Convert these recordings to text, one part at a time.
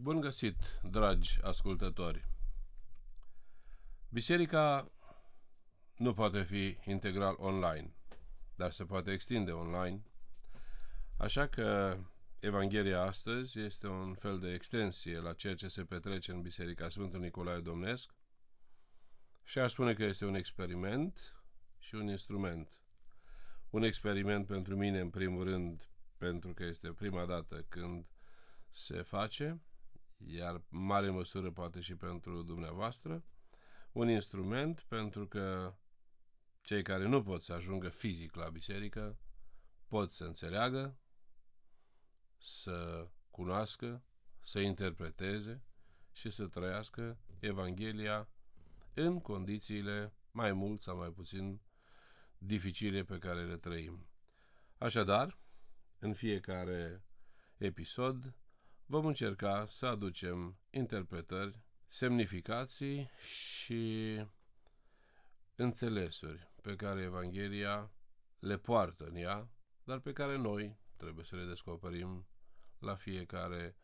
Bun găsit, dragi ascultători! Biserica nu poate fi integral online, dar se poate extinde online, așa că Evanghelia astăzi este un fel de extensie la ceea ce se petrece în Biserica Sfântul Nicolae Domnesc și aș spune că este un experiment și un instrument. Un experiment pentru mine, în primul rând, pentru că este prima dată când se face, iar în mare măsură poate și pentru dumneavoastră, un instrument pentru că cei care nu pot să ajungă fizic la biserică pot să înțeleagă, să cunoască, să interpreteze și să trăiască Evanghelia în condițiile mai mult sau mai puțin dificile pe care le trăim. Așadar, în fiecare episod vom încerca să aducem interpretări, semnificații și înțelesuri pe care Evanghelia le poartă în ea, dar pe care noi trebuie să le descoperim la fiecare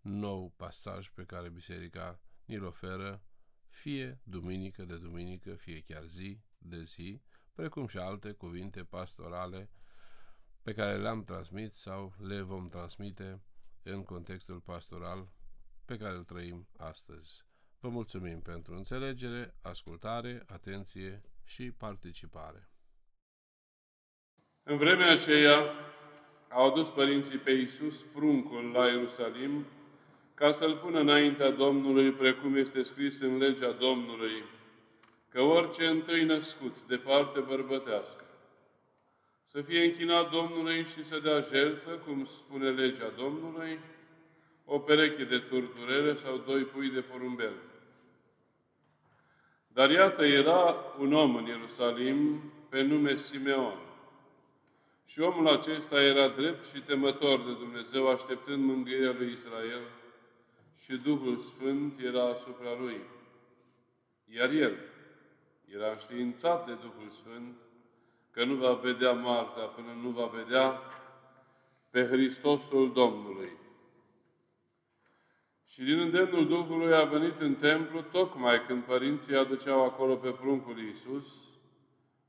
nou pasaj pe care Biserica ni-l oferă, fie duminică de duminică, fie chiar zi de zi, precum și alte cuvinte pastorale pe care le-am transmit sau le vom transmite în contextul pastoral pe care îl trăim astăzi. Vă mulțumim pentru înțelegere, ascultare, atenție și participare. În vremea aceea au adus părinții pe Iisus pruncul la Ierusalim ca să-l pună înaintea Domnului, precum este scris în legea Domnului, că orice întâi născut de parte bărbătească să fie închinat Domnului și să dea jertfă, cum spune legea Domnului, o pereche de turturere sau doi pui de porumbel. Dar iată, era un om în Ierusalim pe nume Simeon. Și omul acesta era drept și temător de Dumnezeu, așteptând mângâierea lui Israel și Duhul Sfânt era asupra lui. Iar el era înștiințat de Duhul Sfânt că nu va vedea moartea până nu va vedea pe Hristosul Domnului. Și din îndemnul Duhului a venit în templu tocmai când părinții aduceau acolo pe pruncul Iisus,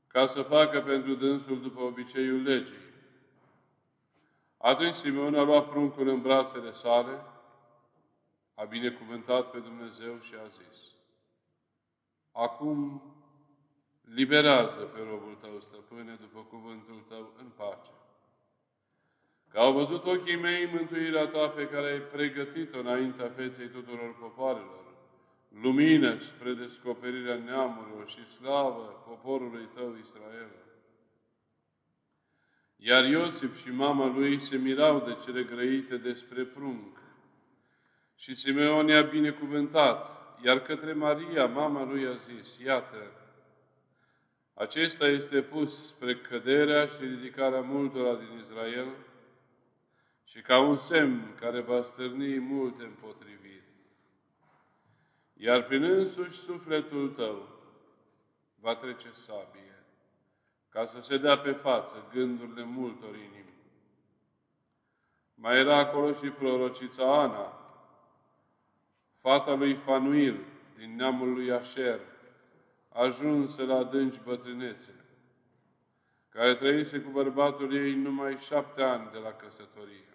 ca să facă pentru dânsul după obiceiul legii. Atunci Simeon a luat pruncul în brațele sale, a binecuvântat pe Dumnezeu și a zis, Acum Liberează pe robul tău, stăpâne, după cuvântul tău, în pace. Că au văzut ochii mei mântuirea ta pe care ai pregătit-o înaintea feței tuturor popoarelor, lumină spre descoperirea neamurilor și slavă poporului tău Israel. Iar Iosif și mama lui se mirau de cele grăite despre prunc. Și Simeon i-a binecuvântat, iar către Maria, mama lui, a zis, Iată, acesta este pus spre căderea și ridicarea multora din Israel și ca un semn care va stârni multe împotriviri. Iar prin însuși sufletul tău va trece sabie, ca să se dea pe față gândurile multor inimi. Mai era acolo și prorocița Ana, fata lui Fanuil, din neamul lui Asher, ajunsă la adânci bătrânețe, care trăise cu bărbatul ei numai șapte ani de la căsătorie.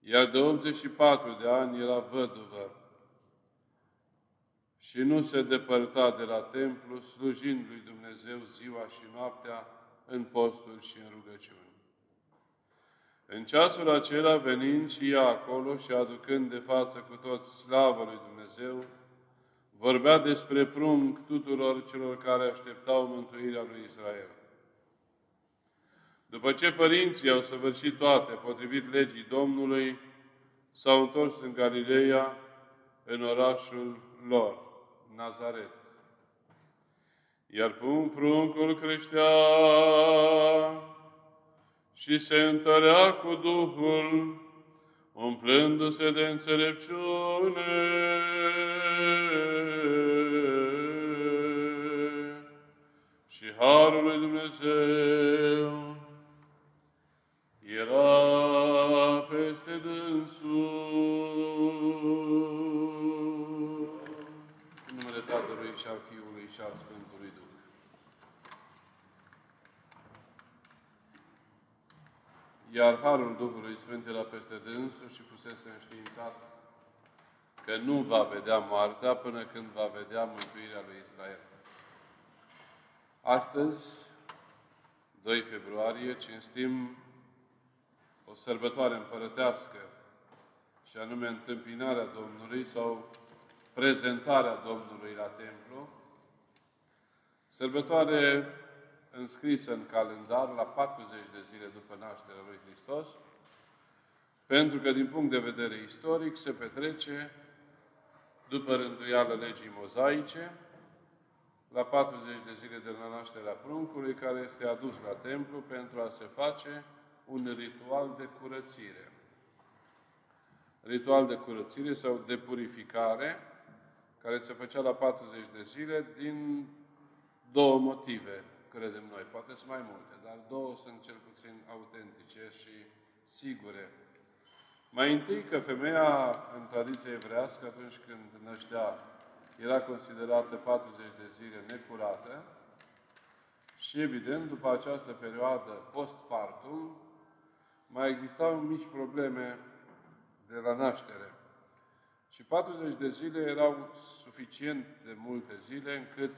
Iar de 84 de ani era văduvă și nu se depărta de la templu, slujind lui Dumnezeu ziua și noaptea în posturi și în rugăciuni. În ceasul acela, venind și ea acolo și aducând de față cu toți slavă lui Dumnezeu, vorbea despre prunc tuturor celor care așteptau mântuirea lui Israel. După ce părinții au săvârșit toate potrivit legii Domnului, s-au întors în Galileea, în orașul lor, Nazaret. Iar pruncul creștea și se întărea cu Duhul, umplându-se de înțelepciune. Harul lui Dumnezeu era peste dâns. În numele Tatălui și al Fiului și al Sfântului Duh. Iar Harul Duhului Sfânt era peste dânsul și fusese înștiințat că nu va vedea moartea până când va vedea mântuirea lui Israel. Astăzi, 2 februarie, cinstim o sărbătoare împărătească, și anume întâmpinarea Domnului sau prezentarea Domnului la templu, sărbătoare înscrisă în calendar la 40 de zile după nașterea lui Hristos, pentru că din punct de vedere istoric se petrece după rânduială legii mozaice, la 40 de zile de la nașterea pruncului, care este adus la templu pentru a se face un ritual de curățire. Ritual de curățire sau de purificare, care se făcea la 40 de zile din două motive, credem noi. Poate sunt mai multe, dar două sunt cel puțin autentice și sigure. Mai întâi că femeia în tradiție evrească, atunci când năștea, era considerată 40 de zile necurată și, evident, după această perioadă postpartum, mai existau mici probleme de la naștere. Și 40 de zile erau suficient de multe zile încât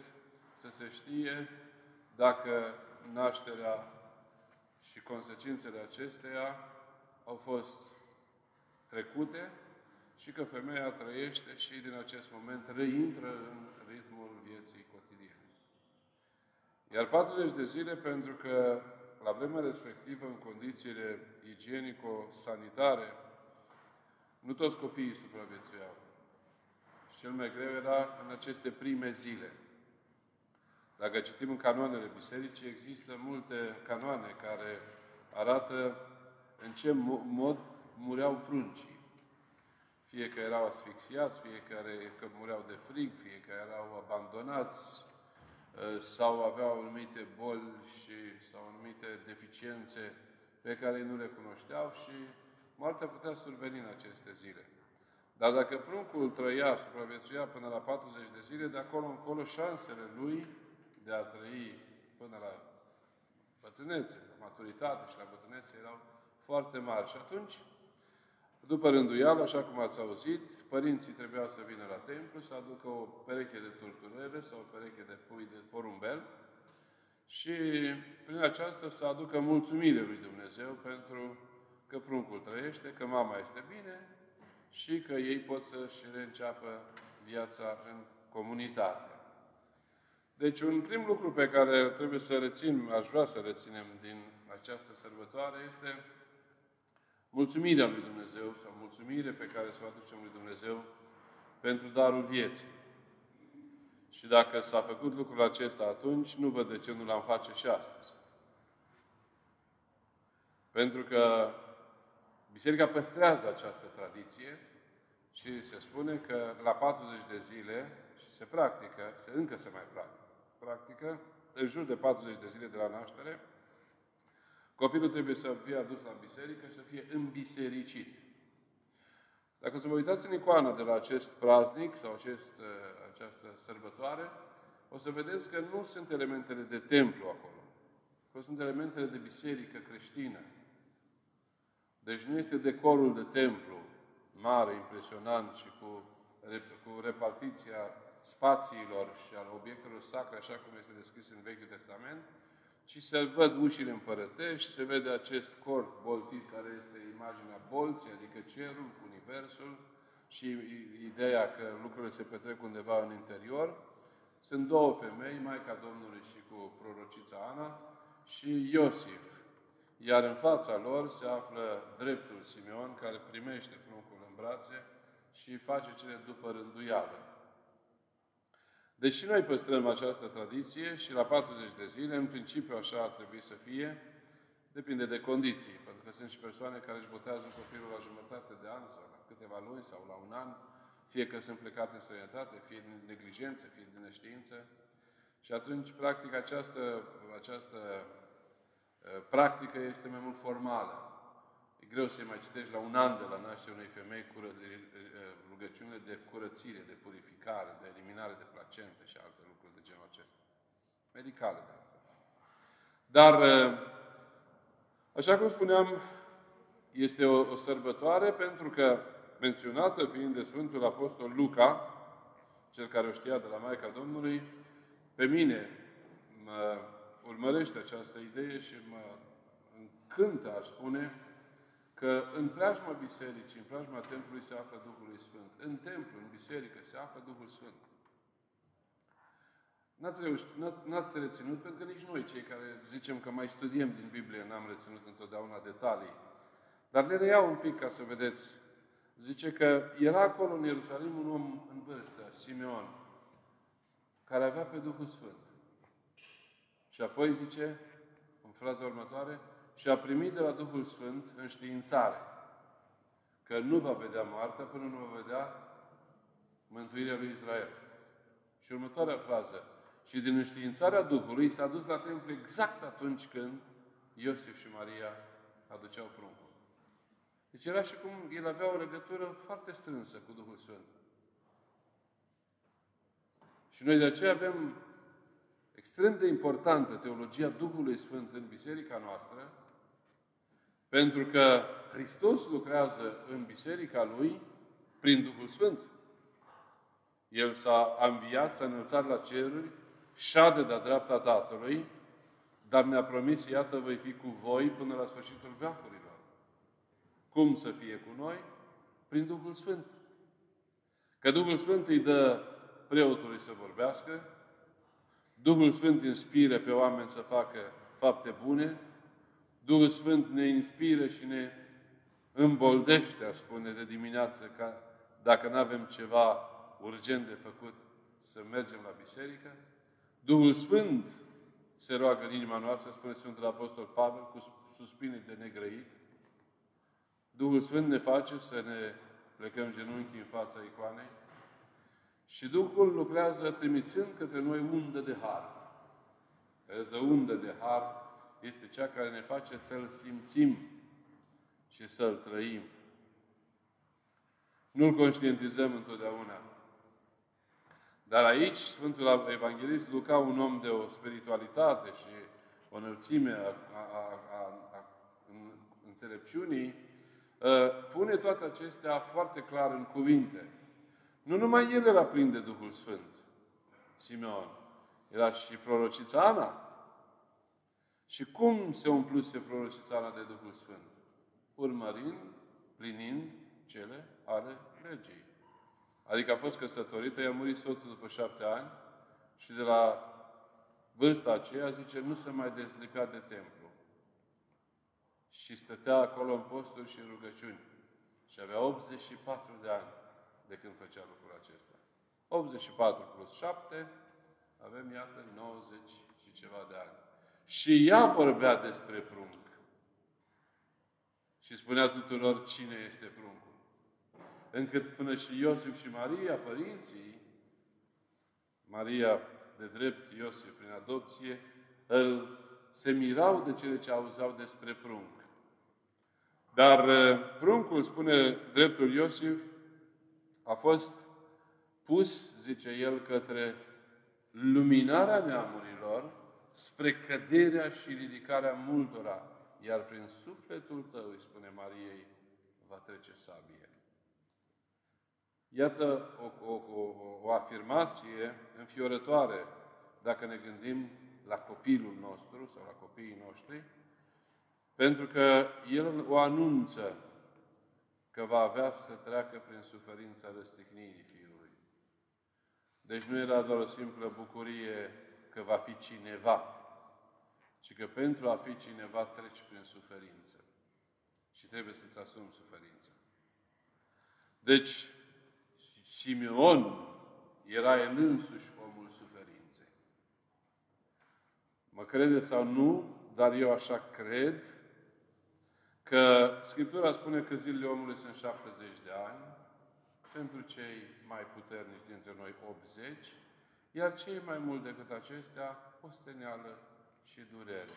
să se știe dacă nașterea și consecințele acesteia au fost trecute și că femeia trăiește și din acest moment reintră în ritmul vieții cotidiene. Iar 40 de zile pentru că la vremea respectivă, în condițiile igienico-sanitare, nu toți copiii supraviețuiau. Și cel mai greu era în aceste prime zile. Dacă citim în canoanele bisericii, există multe canoane care arată în ce mod mureau pruncii. Fie că erau asfixiați, fie că mureau de frig, fie că erau abandonați, ă, sau aveau anumite boli și sau anumite deficiențe pe care nu le cunoșteau și moartea putea surveni în aceste zile. Dar dacă pruncul trăia, supraviețuia până la 40 de zile, de acolo încolo șansele lui de a trăi până la bătrânețe, la maturitate și la bătrânețe erau foarte mari. Și atunci, după rânduială, așa cum ați auzit, părinții trebuiau să vină la templu, să aducă o pereche de turturere sau o pereche de pui de porumbel și prin aceasta să aducă mulțumire lui Dumnezeu pentru că pruncul trăiește, că mama este bine și că ei pot să-și reînceapă viața în comunitate. Deci un prim lucru pe care trebuie să rețin, aș vrea să reținem din această sărbătoare este mulțumirea lui Dumnezeu sau mulțumire pe care să o aducem lui Dumnezeu pentru darul vieții. Și dacă s-a făcut lucrul acesta atunci, nu văd de ce nu l-am face și astăzi. Pentru că Biserica păstrează această tradiție și se spune că la 40 de zile, și se practică, se, încă se mai practică, practică, în jur de 40 de zile de la naștere, copilul trebuie să fie adus la biserică și să fie îmbisericit. Dacă să vă uitați în icoana de la acest praznic sau acest, ă, această sărbătoare, o să vedeți că nu sunt elementele de templu acolo, că sunt elementele de biserică creștină. Deci nu este decorul de templu mare, impresionant și cu, cu repartiția spațiilor și al obiectelor sacre, așa cum este descris în Vechiul Testament, ci se văd ușile împărătești, se vede acest corp boltit care este imaginea bolții, adică cerul, universul și ideea că lucrurile se petrec undeva în interior. Sunt două femei, Maica Domnului și cu prorocița Ana și Iosif. Iar în fața lor se află dreptul Simeon, care primește pruncul în brațe și face cele după rânduială. Deși noi păstrăm această tradiție și la 40 de zile, în principiu așa ar trebui să fie, depinde de condiții, pentru că sunt și persoane care își botează copilul la jumătate de an sau la câteva luni sau la un an, fie că sunt plecate în străinătate, fie din neglijență, fie din neștiință. Și atunci, practic, această, această practică este mai mult formală. E greu să-i mai citești la un an de la nașterea unei femei cură, rugăciunile de curățire, de purificare, de eliminare de placente și alte lucruri de genul acesta. Medicale, de altfel. Dar, așa cum spuneam, este o, o sărbătoare pentru că, menționată fiind de Sfântul Apostol Luca, cel care o știa de la Maica Domnului, pe mine mă urmărește această idee și mă încântă, aș spune, că în preajma bisericii, în preajma templului se află Duhul Sfânt. În templu, în biserică, se află Duhul Sfânt. N-ați, reușit, n-ați, n-ați reținut, pentru că nici noi, cei care zicem că mai studiem din Biblie, n-am reținut întotdeauna detalii. Dar le reiau un pic ca să vedeți. Zice că era acolo în Ierusalim un om în vârstă, Simeon, care avea pe Duhul Sfânt. Și apoi zice, în fraza următoare, și a primit de la Duhul Sfânt înștiințare că nu va vedea moartea până nu va vedea mântuirea lui Israel. Și următoarea frază. Și din înștiințarea Duhului s-a dus la templu exact atunci când Iosif și Maria aduceau pruncul. Deci era și cum el avea o legătură foarte strânsă cu Duhul Sfânt. Și noi de aceea avem extrem de importantă teologia Duhului Sfânt în biserica noastră, pentru că Hristos lucrează în biserica Lui prin Duhul Sfânt. El s-a înviat, s-a înălțat la ceruri, șade de-a dreapta Tatălui, dar ne-a promis, iată, voi fi cu voi până la sfârșitul veacurilor. Cum să fie cu noi? Prin Duhul Sfânt. Că Duhul Sfânt îi dă preotului să vorbească, Duhul Sfânt inspiră pe oameni să facă fapte bune, Duhul Sfânt ne inspiră și ne îmboldește, a spune, de dimineață, ca dacă nu avem ceva urgent de făcut, să mergem la biserică. Duhul Sfânt se roagă în inima noastră, spune Sfântul Apostol Pavel, cu suspine de negrăit. Duhul Sfânt ne face să ne plecăm genunchi în fața icoanei și Duhul lucrează trimițând către noi undă de har. Această undă de har este cea care ne face să-L simțim și să-L trăim. Nu-L conștientizăm întotdeauna. Dar aici Sfântul Evanghelist Luca, un om de o spiritualitate și o înălțime a, a, a, a, a înțelepciunii, ă, pune toate acestea foarte clar în cuvinte. Nu numai el era plin de Duhul Sfânt, Simeon, era și prorocița Ana. Și cum se umpluse prorocița Ana de Duhul Sfânt? Urmărind, plinind cele ale legii. Adică a fost căsătorită, i-a murit soțul după șapte ani și de la vârsta aceea, zice, nu se mai dezlipea de templu. Și stătea acolo în posturi și în rugăciuni. Și avea 84 de ani de când făcea lucrul acesta. 84 plus 7, avem, iată, 90 și ceva de ani. Și ea vorbea despre prunc. Și spunea tuturor cine este pruncul. Încât până și Iosif și Maria, părinții, Maria de drept, Iosif prin adopție, îl, se mirau de cele ce auzeau despre prunc. Dar uh, pruncul, spune dreptul Iosif, a fost pus, zice el, către luminarea neamurilor, spre căderea și ridicarea multora, iar prin sufletul tău, îi spune Mariei, va trece sabie. Iată o, o, o, o afirmație înfiorătoare dacă ne gândim la copilul nostru sau la copiii noștri, pentru că El o anunță că va avea să treacă prin suferința răstignirii Fiului. Deci nu era doar o simplă bucurie că va fi cineva, ci că pentru a fi cineva treci prin suferință. Și trebuie să-ți asumi suferința. Deci, Simeon era el însuși omul suferinței. Mă crede sau nu, dar eu așa cred, că Scriptura spune că zilele omului sunt 70 de ani, pentru cei mai puternici dintre noi 80, iar cei mai mult decât acestea, osteneală și durere.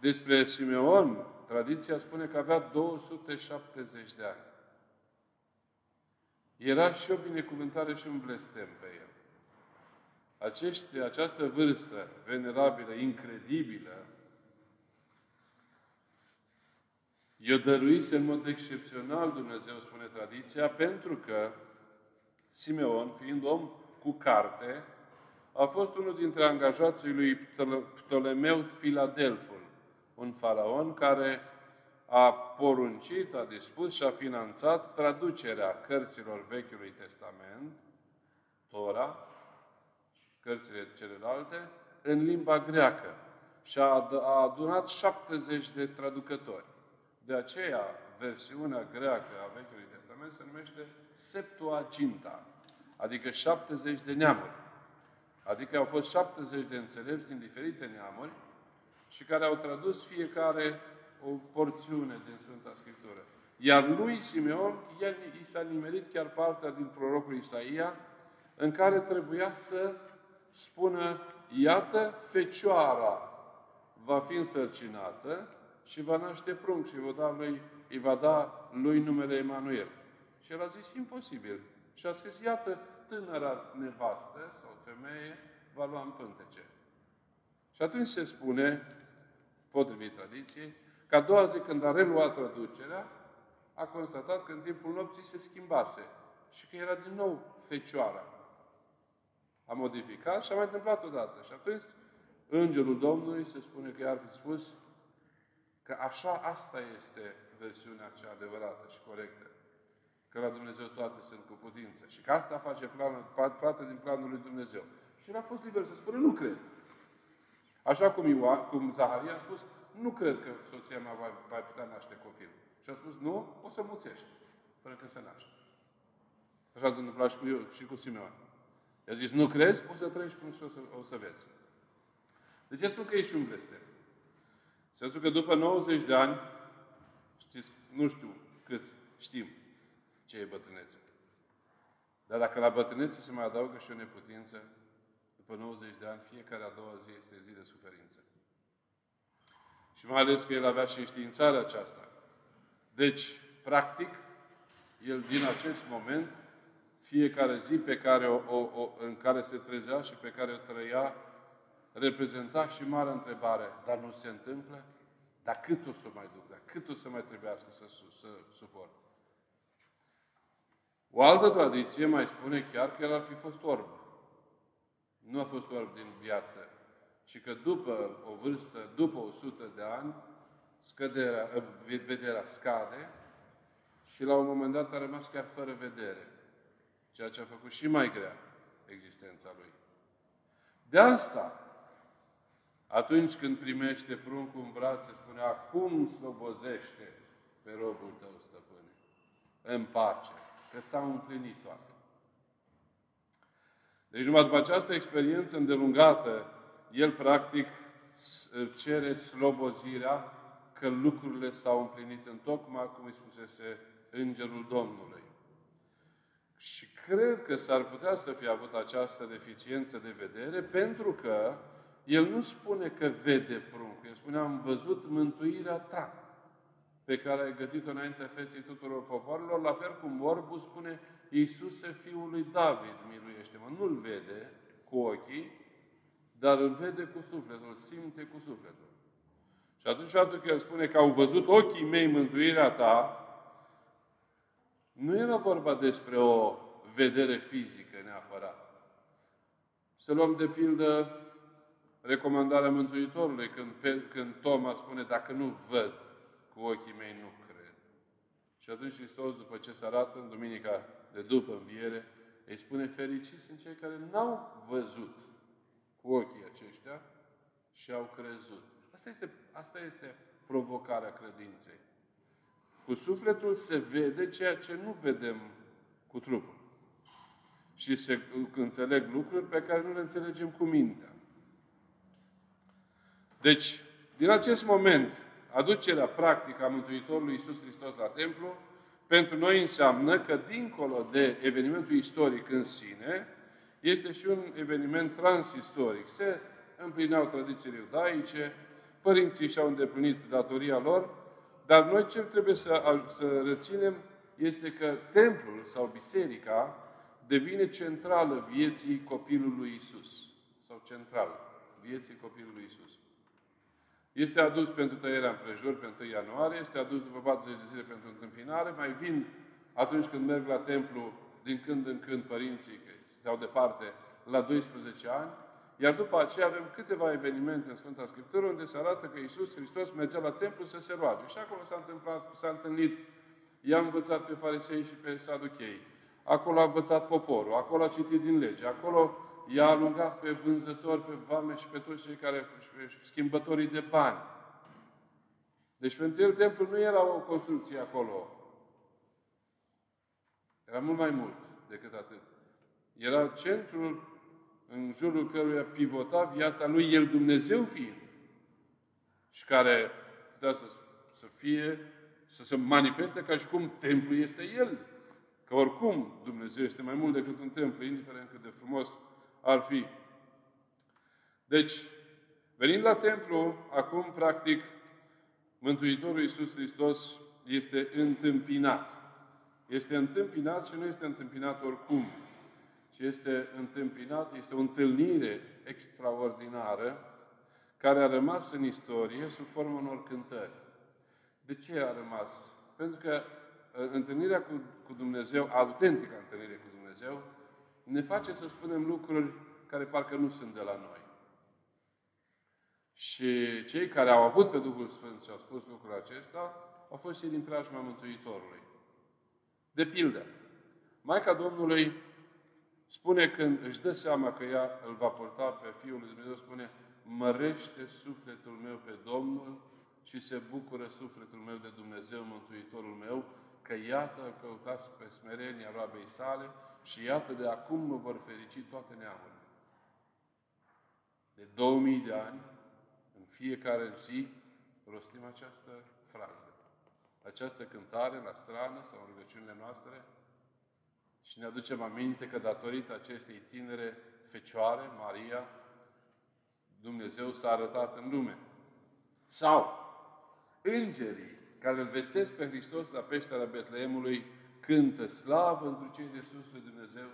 Despre Simeon, tradiția spune că avea 270 de ani. Era și o binecuvântare și un blestem pe el. Acești, această vârstă venerabilă, incredibilă, i-o dăruise în mod excepțional Dumnezeu, spune tradiția, pentru că Simeon, fiind om cu carte, a fost unul dintre angajații lui Ptolemeu Filadelful, un faraon care a poruncit, a dispus și a finanțat traducerea cărților Vechiului Testament, Tora, cărțile celelalte, în limba greacă. Și a adunat 70 de traducători. De aceea, versiunea greacă a Vechiului Testament se numește Septuaginta, adică 70 de neamuri. Adică au fost 70 de înțelepți din diferite neamuri și care au tradus fiecare o porțiune din Sfânta Scriptură. Iar lui Simeon, el i s-a nimerit chiar partea din prorocul Isaia, în care trebuia să spună, iată, fecioara va fi însărcinată și va naște prunc și va da lui, îi va da lui numele Emanuel. Și el a zis, imposibil. Și a scris, iată, tânăra nevastă sau femeie va lua în pântece. Și atunci se spune, potrivit tradiției, că a doua zi când a reluat traducerea, a constatat că în timpul nopții se schimbase și că era din nou fecioara. A modificat și a mai întâmplat odată. Și atunci Îngerul Domnului se spune că i-ar fi spus că așa, asta este versiunea cea adevărată și corectă. Că la Dumnezeu toate sunt cu putință. Și că asta face planul, parte din planul lui Dumnezeu. Și el a fost liber să spună, nu cred. Așa cum, Ioan, cum Zaharia a spus, nu cred că soția mea va, va putea naște copil. Și a spus, nu, o să muțești, fără că se naște. Așa s-a întâmplat și cu, eu, și cu Simeon. I-a zis, nu crezi? O să trăiești până și o să, o să vezi. Deci eu spun că e și un blestem. Sensul că după 90 de ani, știți, nu știu cât știm ce e bătrânețe. Dar dacă la bătrânețe se mai adaugă și o neputință, după 90 de ani, fiecare a doua zi este zi de suferință. Și mai ales că el avea și înștiințarea aceasta. Deci, practic, el din acest moment, fiecare zi pe care o, o, o, în care se trezea și pe care o trăia, reprezenta și mare întrebare. Dar nu se întâmplă? Dar cât o să mai duc? Dar cât o să mai trebuiască să, să, să suport? O altă tradiție mai spune chiar că el ar fi fost orb. Nu a fost orb din viață, ci că după o vârstă, după 100 de ani, scăderea, vederea scade și la un moment dat a rămas chiar fără vedere. Ceea ce a făcut și mai grea existența lui. De asta, atunci când primește pruncul în brațe, spune, acum slobozește pe robul tău, stăpâne, în pace, că s-a împlinit toate. Deci numai după această experiență îndelungată, el practic cere slobozirea că lucrurile s-au împlinit în tocmai cum îi spusese Îngerul Domnului. Și cred că s-ar putea să fie avut această deficiență de vedere pentru că el nu spune că vede pruncul. El spune, am văzut mântuirea ta pe care ai gătit-o înaintea feței tuturor popoarelor, la fel cum orbul spune, Iisuse, Fiul lui David, miluiește-mă. Nu-l vede cu ochii, dar îl vede cu sufletul, îl simte cu sufletul. Și atunci faptul că el spune că au văzut ochii mei mântuirea ta, nu era vorba despre o vedere fizică neapărat. Să luăm de pildă recomandarea Mântuitorului, când, pe, când Toma spune, dacă nu văd cu ochii mei, nu cred. Și atunci Hristos, după ce se arată în Duminica de după înviere, îi spune, fericiți sunt cei care n-au văzut cu ochii aceștia și au crezut. Asta este, asta este provocarea credinței. Cu sufletul se vede ceea ce nu vedem cu trupul. Și se înțeleg lucruri pe care nu le înțelegem cu mintea. Deci, din acest moment, aducerea practică a Mântuitorului Iisus Hristos la templu, pentru noi înseamnă că, dincolo de evenimentul istoric în sine, este și un eveniment transistoric. Se împlineau tradițiile iudaice, părinții și-au îndeplinit datoria lor, dar noi ce trebuie să, să reținem este că templul sau biserica devine centrală vieții copilului Isus. Sau central vieții copilului Isus. Este adus pentru tăierea împrejur pe 1 ianuarie, este adus după 40 de zile pentru întâmpinare, mai vin atunci când merg la templu, din când în când părinții, că stau departe, la 12 ani, iar după aceea avem câteva evenimente în Sfânta Scriptură unde se arată că Iisus Hristos mergea la templu să se roage. Și acolo s-a, întâmplat, s-a întâlnit, i-a învățat pe farisei și pe saduchei. Acolo a învățat poporul, acolo a citit din lege, acolo i-a alungat pe vânzători, pe vame și pe toți cei care, schimbătorii de bani. Deci pentru el templul nu era o construcție acolo. Era mult mai mult decât atât. Era centrul în jurul căruia pivota viața lui, el Dumnezeu fiind. Și care putea să, să fie, să se manifeste ca și cum templul este el. Că oricum Dumnezeu este mai mult decât un templu, indiferent cât de frumos ar fi. Deci, venind la templu, acum, practic, Mântuitorul Iisus Hristos este întâmpinat. Este întâmpinat și nu este întâmpinat oricum, ci este întâmpinat, este o întâlnire extraordinară care a rămas în istorie sub formă unor cântări. De ce a rămas? Pentru că uh, întâlnirea cu, cu Dumnezeu, autentică întâlnire cu Dumnezeu, ne face să spunem lucruri care parcă nu sunt de la noi. Și cei care au avut pe Duhul Sfânt și au spus lucrul acesta, au fost și din preajma Mântuitorului. De pildă, Maica Domnului spune când își dă seama că ea îl va porta pe Fiul lui Dumnezeu, spune mărește sufletul meu pe Domnul și se bucură sufletul meu de Dumnezeu, Mântuitorul meu, că iată căutați pe smerenia roabei sale și iată de acum mă vor ferici toate neamurile. De 2000 de ani, în fiecare zi, rostim această frază. Această cântare la strană sau în rugăciunile noastre și ne aducem aminte că datorită acestei tinere fecioare, Maria, Dumnezeu s-a arătat în lume. Sau îngerii care îl vestesc pe Hristos la peștera Betleemului cântă slavă într cei de sus lui Dumnezeu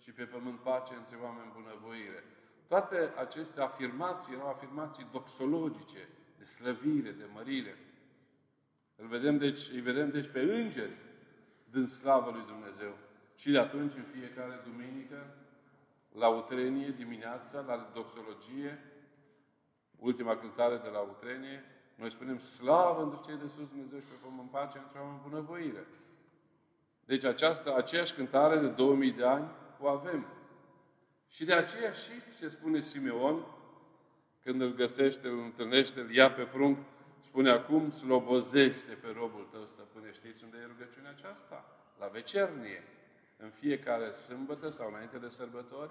și pe pământ pace între oameni bunăvoire. Toate aceste afirmații erau afirmații doxologice, de slăvire, de mărire. Îl vedem, deci, îi vedem deci pe îngeri din slavă lui Dumnezeu. Și de atunci, în fiecare duminică, la utrenie, dimineața, la doxologie, ultima cântare de la utrenie, noi spunem slavă într cei de sus Dumnezeu și pe pământ pace într-o bunăvoire. Deci această, aceeași cântare de 2000 de ani o avem. Și de aceea și se spune Simeon, când îl găsește, îl întâlnește, îl ia pe prunc, spune acum, slobozește pe robul tău, stăpâne. Știți unde e rugăciunea aceasta? La vecernie. În fiecare sâmbătă sau înainte de sărbători,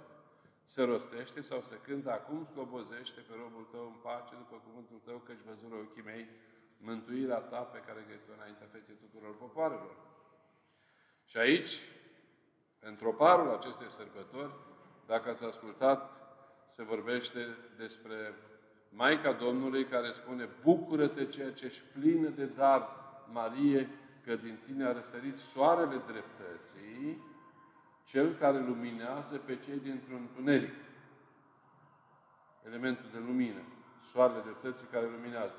se rostește sau se cântă acum, slobozește pe robul tău în pace după cuvântul tău, căci văzură ochii mei mântuirea ta pe care ai înaintea feței tuturor popoarelor. Și aici, într-o parul acestei sărbători, dacă ați ascultat, se vorbește despre Maica Domnului care spune Bucură-te ceea ce ești plină de dar, Marie, că din tine a răsărit soarele dreptății, cel care luminează pe cei dintr-un întuneric. Elementul de lumină. Soarele dreptății care luminează.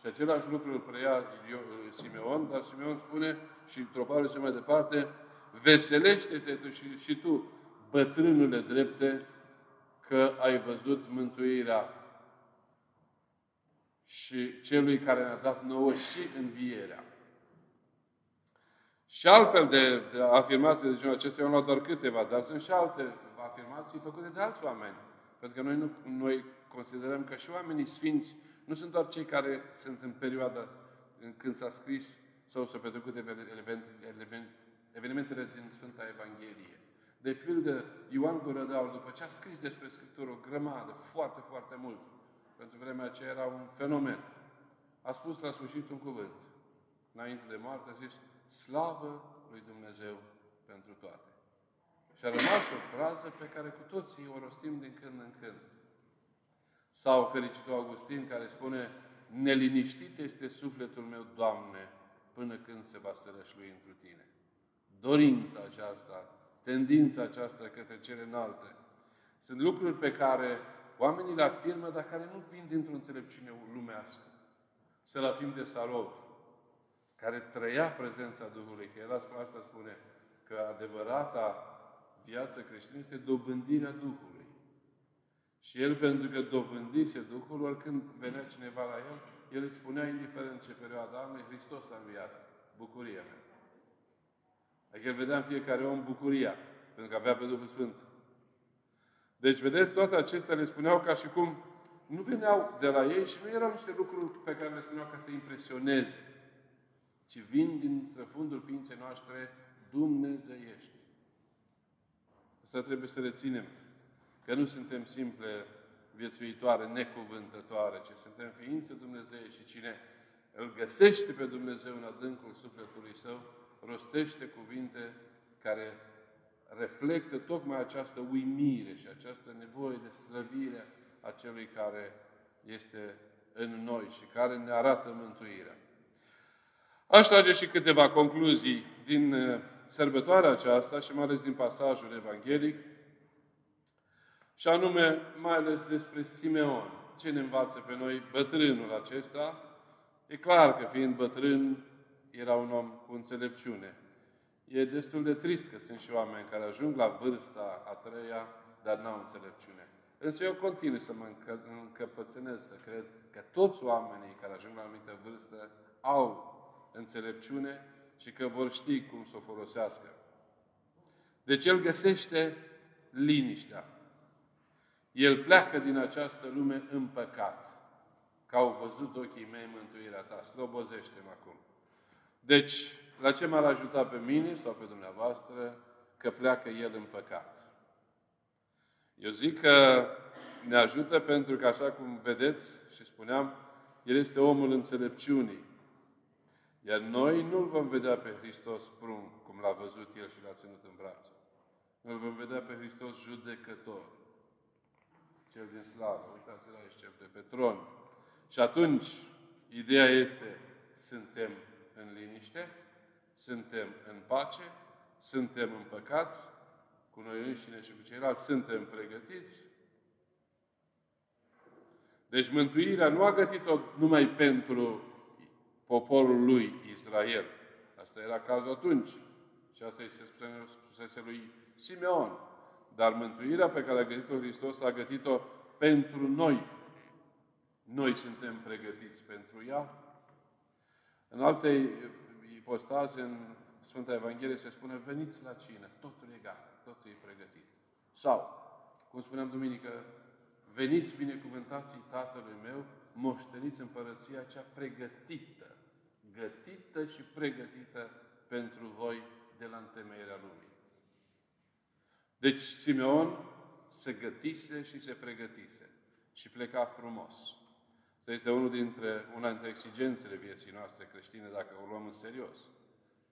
Și același lucru îl preia Simeon, dar Simeon spune și într-o parte mai departe, veselește-te și, și tu, bătrânule drepte, că ai văzut mântuirea și celui care ne-a dat nouă și învierea. Și altfel de, de afirmații de genul acesta, eu am luat doar câteva, dar sunt și alte afirmații făcute de alți oameni. Pentru că noi, nu, noi considerăm că și oamenii sfinți nu sunt doar cei care sunt în perioada în când s-a scris sau s-au petrecut evenimentele din Sfânta Evanghelie. De pildă, Ioan Gurădeau, după ce a scris despre Scriptură o grămadă, foarte, foarte mult, pentru vremea aceea era un fenomen, a spus la sfârșit un cuvânt. Înainte de moarte a zis, slavă lui Dumnezeu pentru toate. Și a rămas o frază pe care cu toții o rostim din când în când. Sau fericitul Augustin care spune neliniștit este sufletul meu, Doamne, până când se va sărășlui întru Tine. Dorința aceasta, tendința aceasta către cele înalte, sunt lucruri pe care oamenii le afirmă, dar care nu vin dintr-o înțelepciune lumească. Să la film de Sarov, care trăia prezența Duhului, că el asta spune, că adevărata viață creștină este dobândirea Duhului. Și el, pentru că dobândise Duhul, oricând venea cineva la el, el îi spunea, indiferent ce perioadă anului, Hristos a înviat. Bucuria mea. Adică el vedea în fiecare om bucuria, pentru că avea pe Duhul Sfânt. Deci, vedeți, toate acestea le spuneau ca și cum nu veneau de la ei și nu erau niște lucruri pe care le spuneau ca să impresioneze, ci vin din străfundul ființei noastre dumnezeiești. Asta trebuie să reținem. Că nu suntem simple viețuitoare, necuvântătoare, ci suntem ființe Dumnezeu și cine îl găsește pe Dumnezeu în adâncul sufletului său, rostește cuvinte care reflectă tocmai această uimire și această nevoie de slăvire a celui care este în noi și care ne arată mântuirea. Aș trage și câteva concluzii din uh, sărbătoarea aceasta și mai ales din pasajul evanghelic, și anume mai ales despre Simeon. Ce ne învață pe noi bătrânul acesta? E clar că fiind bătrân, era un om cu înțelepciune. E destul de trist că sunt și oameni care ajung la vârsta a treia, dar n-au înțelepciune. Însă eu continui să mă încăpățânez, să cred că toți oamenii care ajung la anumită vârstă au înțelepciune și că vor ști cum să o folosească. Deci el găsește liniștea. El pleacă din această lume în păcat. Că au văzut ochii mei mântuirea ta. Slobozește-mă acum. Deci, la ce m-ar ajuta pe mine sau pe dumneavoastră că pleacă el în păcat? Eu zic că ne ajută pentru că, așa cum vedeți și spuneam, el este omul înțelepciunii. Iar noi nu-L vom vedea pe Hristos prunc, cum l-a văzut El și l-a ținut în brațe. Îl vom vedea pe Hristos judecător. Cel din slavă. Uitați-l aici, cel de pe tron. Și atunci, ideea este, suntem în liniște, suntem în pace, suntem împăcați cu noi înșine și cu ceilalți, suntem pregătiți. Deci mântuirea nu a gătit-o numai pentru poporul lui Israel. Asta era cazul atunci. Și asta îi se spusese lui Simeon. Dar mântuirea pe care a gătit-o Hristos a gătit-o pentru noi. Noi suntem pregătiți pentru ea. În alte ipostaze, în Sfânta Evanghelie se spune, veniți la cină, totul e gata, totul e pregătit. Sau, cum spuneam duminică, veniți binecuvântații Tatălui meu, moșteniți împărăția cea pregătită gătită și pregătită pentru voi de la întemeierea lumii. Deci Simeon se gătise și se pregătise și pleca frumos. Asta este unul dintre, una dintre exigențele vieții noastre creștine, dacă o luăm în serios.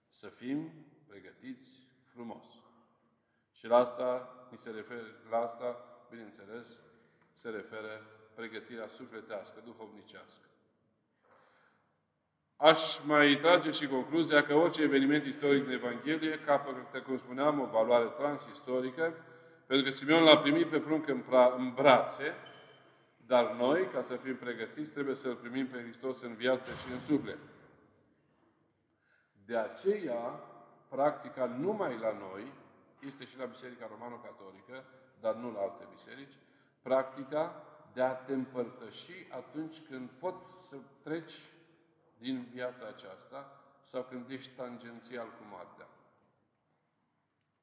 Să fim pregătiți frumos. Și la asta, mi se refer, la asta, bineînțeles, se referă pregătirea sufletească, duhovnicească. Aș mai trage și concluzia că orice eveniment istoric din Evanghelie capătă, cum spuneam, o valoare transistorică, pentru că Simeon l-a primit pe prunc în, pra- în brațe, dar noi, ca să fim pregătiți, trebuie să-L primim pe Hristos în viață și în suflet. De aceea, practica numai la noi, este și la Biserica Romano-Catolică, dar nu la alte biserici, practica de a te împărtăși atunci când poți să treci din viața aceasta sau când ești tangențial cu moartea.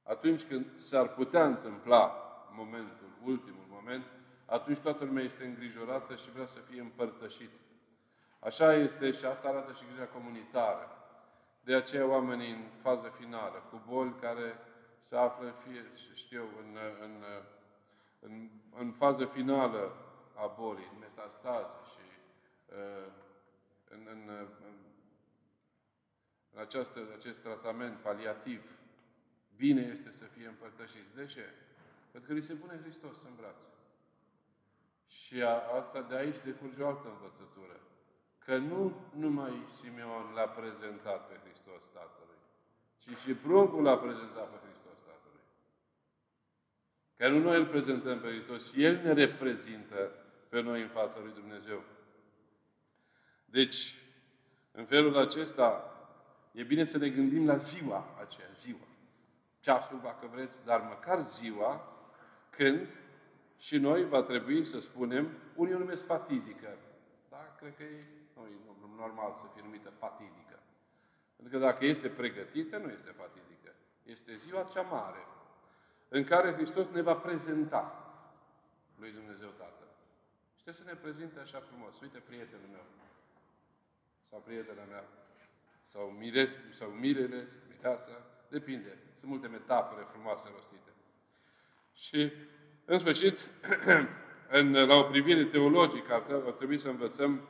Atunci când s-ar putea întâmpla momentul, ultimul moment, atunci toată lumea este îngrijorată și vrea să fie împărtășit. Așa este și asta arată și grija comunitară. De aceea oamenii în fază finală, cu boli care se află, fie, știu, în, în, în, în fază finală a bolii, în metastaze și uh, în, în, în, în această, acest tratament paliativ, bine este să fie împărtășiți. De ce? Pentru că li se pune Hristos în brațe. Și a, asta de aici decurge o altă învățătură. că nu numai Simeon l-a prezentat pe Hristos Tatălui, ci și pruncul l-a prezentat pe Hristos Tatălui. Că nu noi îl prezentăm pe Hristos, ci El ne reprezintă pe noi în fața lui Dumnezeu. Deci, în felul acesta, e bine să ne gândim la ziua aceea, ziua. Ceasul, dacă vreți, dar măcar ziua când și noi va trebui să spunem, unii o numesc fatidică. Da? Cred că e, nu, e normal să fie numită fatidică. Pentru că dacă este pregătită, nu este fatidică. Este ziua cea mare în care Hristos ne va prezenta lui Dumnezeu Tatăl. Și trebuie să ne prezinte așa frumos. Uite, prietenul meu. Sau prietena mea. Sau mires, sau mirele, mireasa. Depinde. Sunt multe metafore frumoase rostite. Și în sfârșit, în, la o privire teologică, ar, ar trebui să învățăm,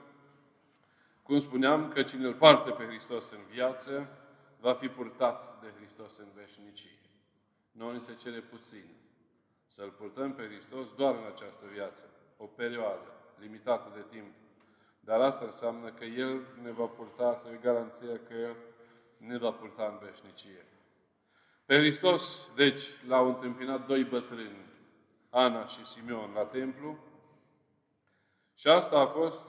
cum spuneam, că cine îl parte pe Hristos în viață, va fi purtat de Hristos în veșnicie. Nu ni se cere puțin. Să-L purtăm pe Hristos doar în această viață. O perioadă limitată de timp. Dar asta înseamnă că El ne va purta, să garanția că El ne va purta în veșnicie. Pe Hristos, deci, l-au întâmpinat doi bătrâni Ana și Simeon la templu. Și asta a fost,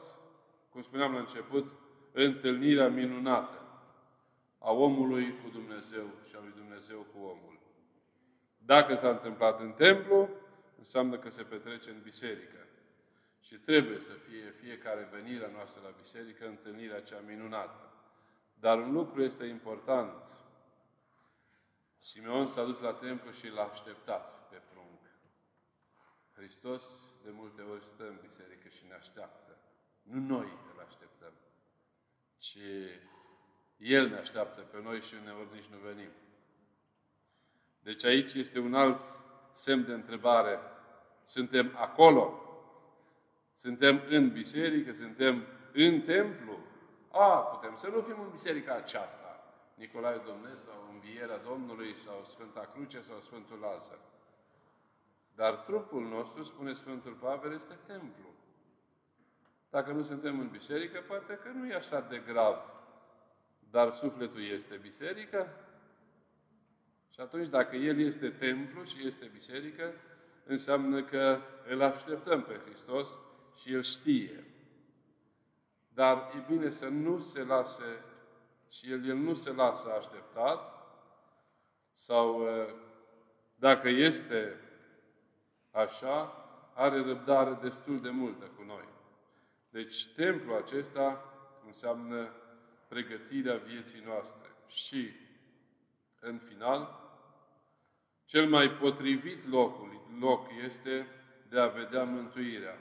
cum spuneam la început, întâlnirea minunată a omului cu Dumnezeu și a lui Dumnezeu cu omul. Dacă s-a întâmplat în templu, înseamnă că se petrece în biserică. Și trebuie să fie fiecare venirea noastră la biserică întâlnirea cea minunată. Dar un lucru este important. Simeon s-a dus la templu și l-a așteptat. Hristos de multe ori stă în biserică și ne așteaptă. Nu noi îl așteptăm, ci El ne așteaptă pe noi și uneori nici nu venim. Deci aici este un alt semn de întrebare. Suntem acolo? Suntem în biserică? Suntem în templu? A, putem să nu fim în biserica aceasta. Nicolae Domnesc sau Învierea Domnului sau Sfânta Cruce sau Sfântul Lazar. Dar trupul nostru, spune Sfântul Pavel, este templu. Dacă nu suntem în biserică, poate că nu e așa de grav. Dar sufletul este biserică. Și atunci, dacă El este templu și este biserică, înseamnă că îl așteptăm pe Hristos și El știe. Dar e bine să nu se lase și El, el nu se lasă așteptat sau dacă este așa, are răbdare destul de multă cu noi. Deci, templul acesta înseamnă pregătirea vieții noastre. Și, în final, cel mai potrivit locul, loc este de a vedea mântuirea.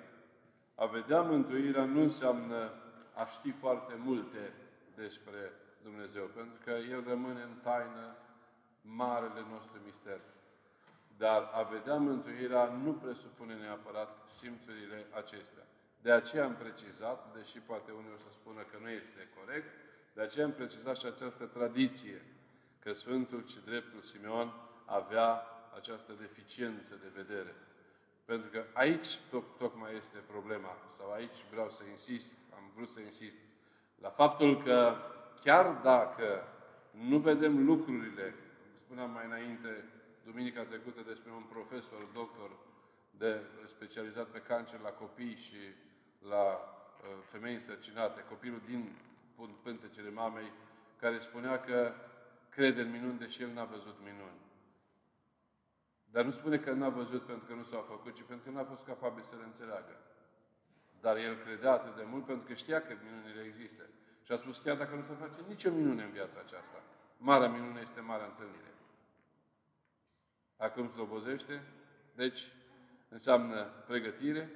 A vedea mântuirea nu înseamnă a ști foarte multe despre Dumnezeu, pentru că El rămâne în taină marele nostru mister. Dar a vedea mântuirea nu presupune neapărat simțurile acestea. De aceea am precizat, deși poate unii o să spună că nu este corect, de aceea am precizat și această tradiție, că Sfântul și Dreptul Simeon avea această deficiență de vedere. Pentru că aici to- tocmai este problema, sau aici vreau să insist, am vrut să insist, la faptul că chiar dacă nu vedem lucrurile, spuneam mai înainte, duminica trecută despre un profesor, doctor, de, specializat pe cancer la copii și la uh, femei însărcinate, copilul din pântecele mamei, care spunea că crede în minuni, deși el n-a văzut minuni. Dar nu spune că n-a văzut pentru că nu s-au făcut, ci pentru că n-a fost capabil să le înțeleagă. Dar el credea atât de mult pentru că știa că minunile există. Și a spus chiar dacă nu se face nicio minune în viața aceasta, marea minune este marea întâlnire. Acum slobozește. Deci, înseamnă pregătire,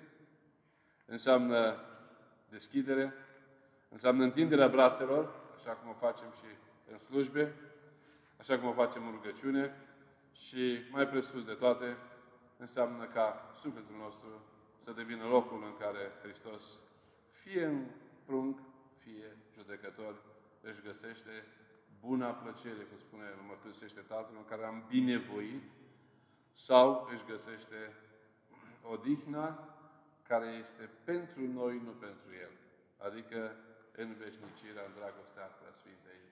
înseamnă deschidere, înseamnă întinderea brațelor, așa cum o facem și în slujbe, așa cum o facem în rugăciune și, mai presus de toate, înseamnă ca sufletul nostru să devină locul în care Hristos, fie în prunc, fie judecător, își găsește buna plăcere, cum spune, îl mărturisește Tatăl, în care am binevoit sau își găsește odihna care este pentru noi, nu pentru El. Adică în veșnicirea, în dragostea preasfintei Treimi.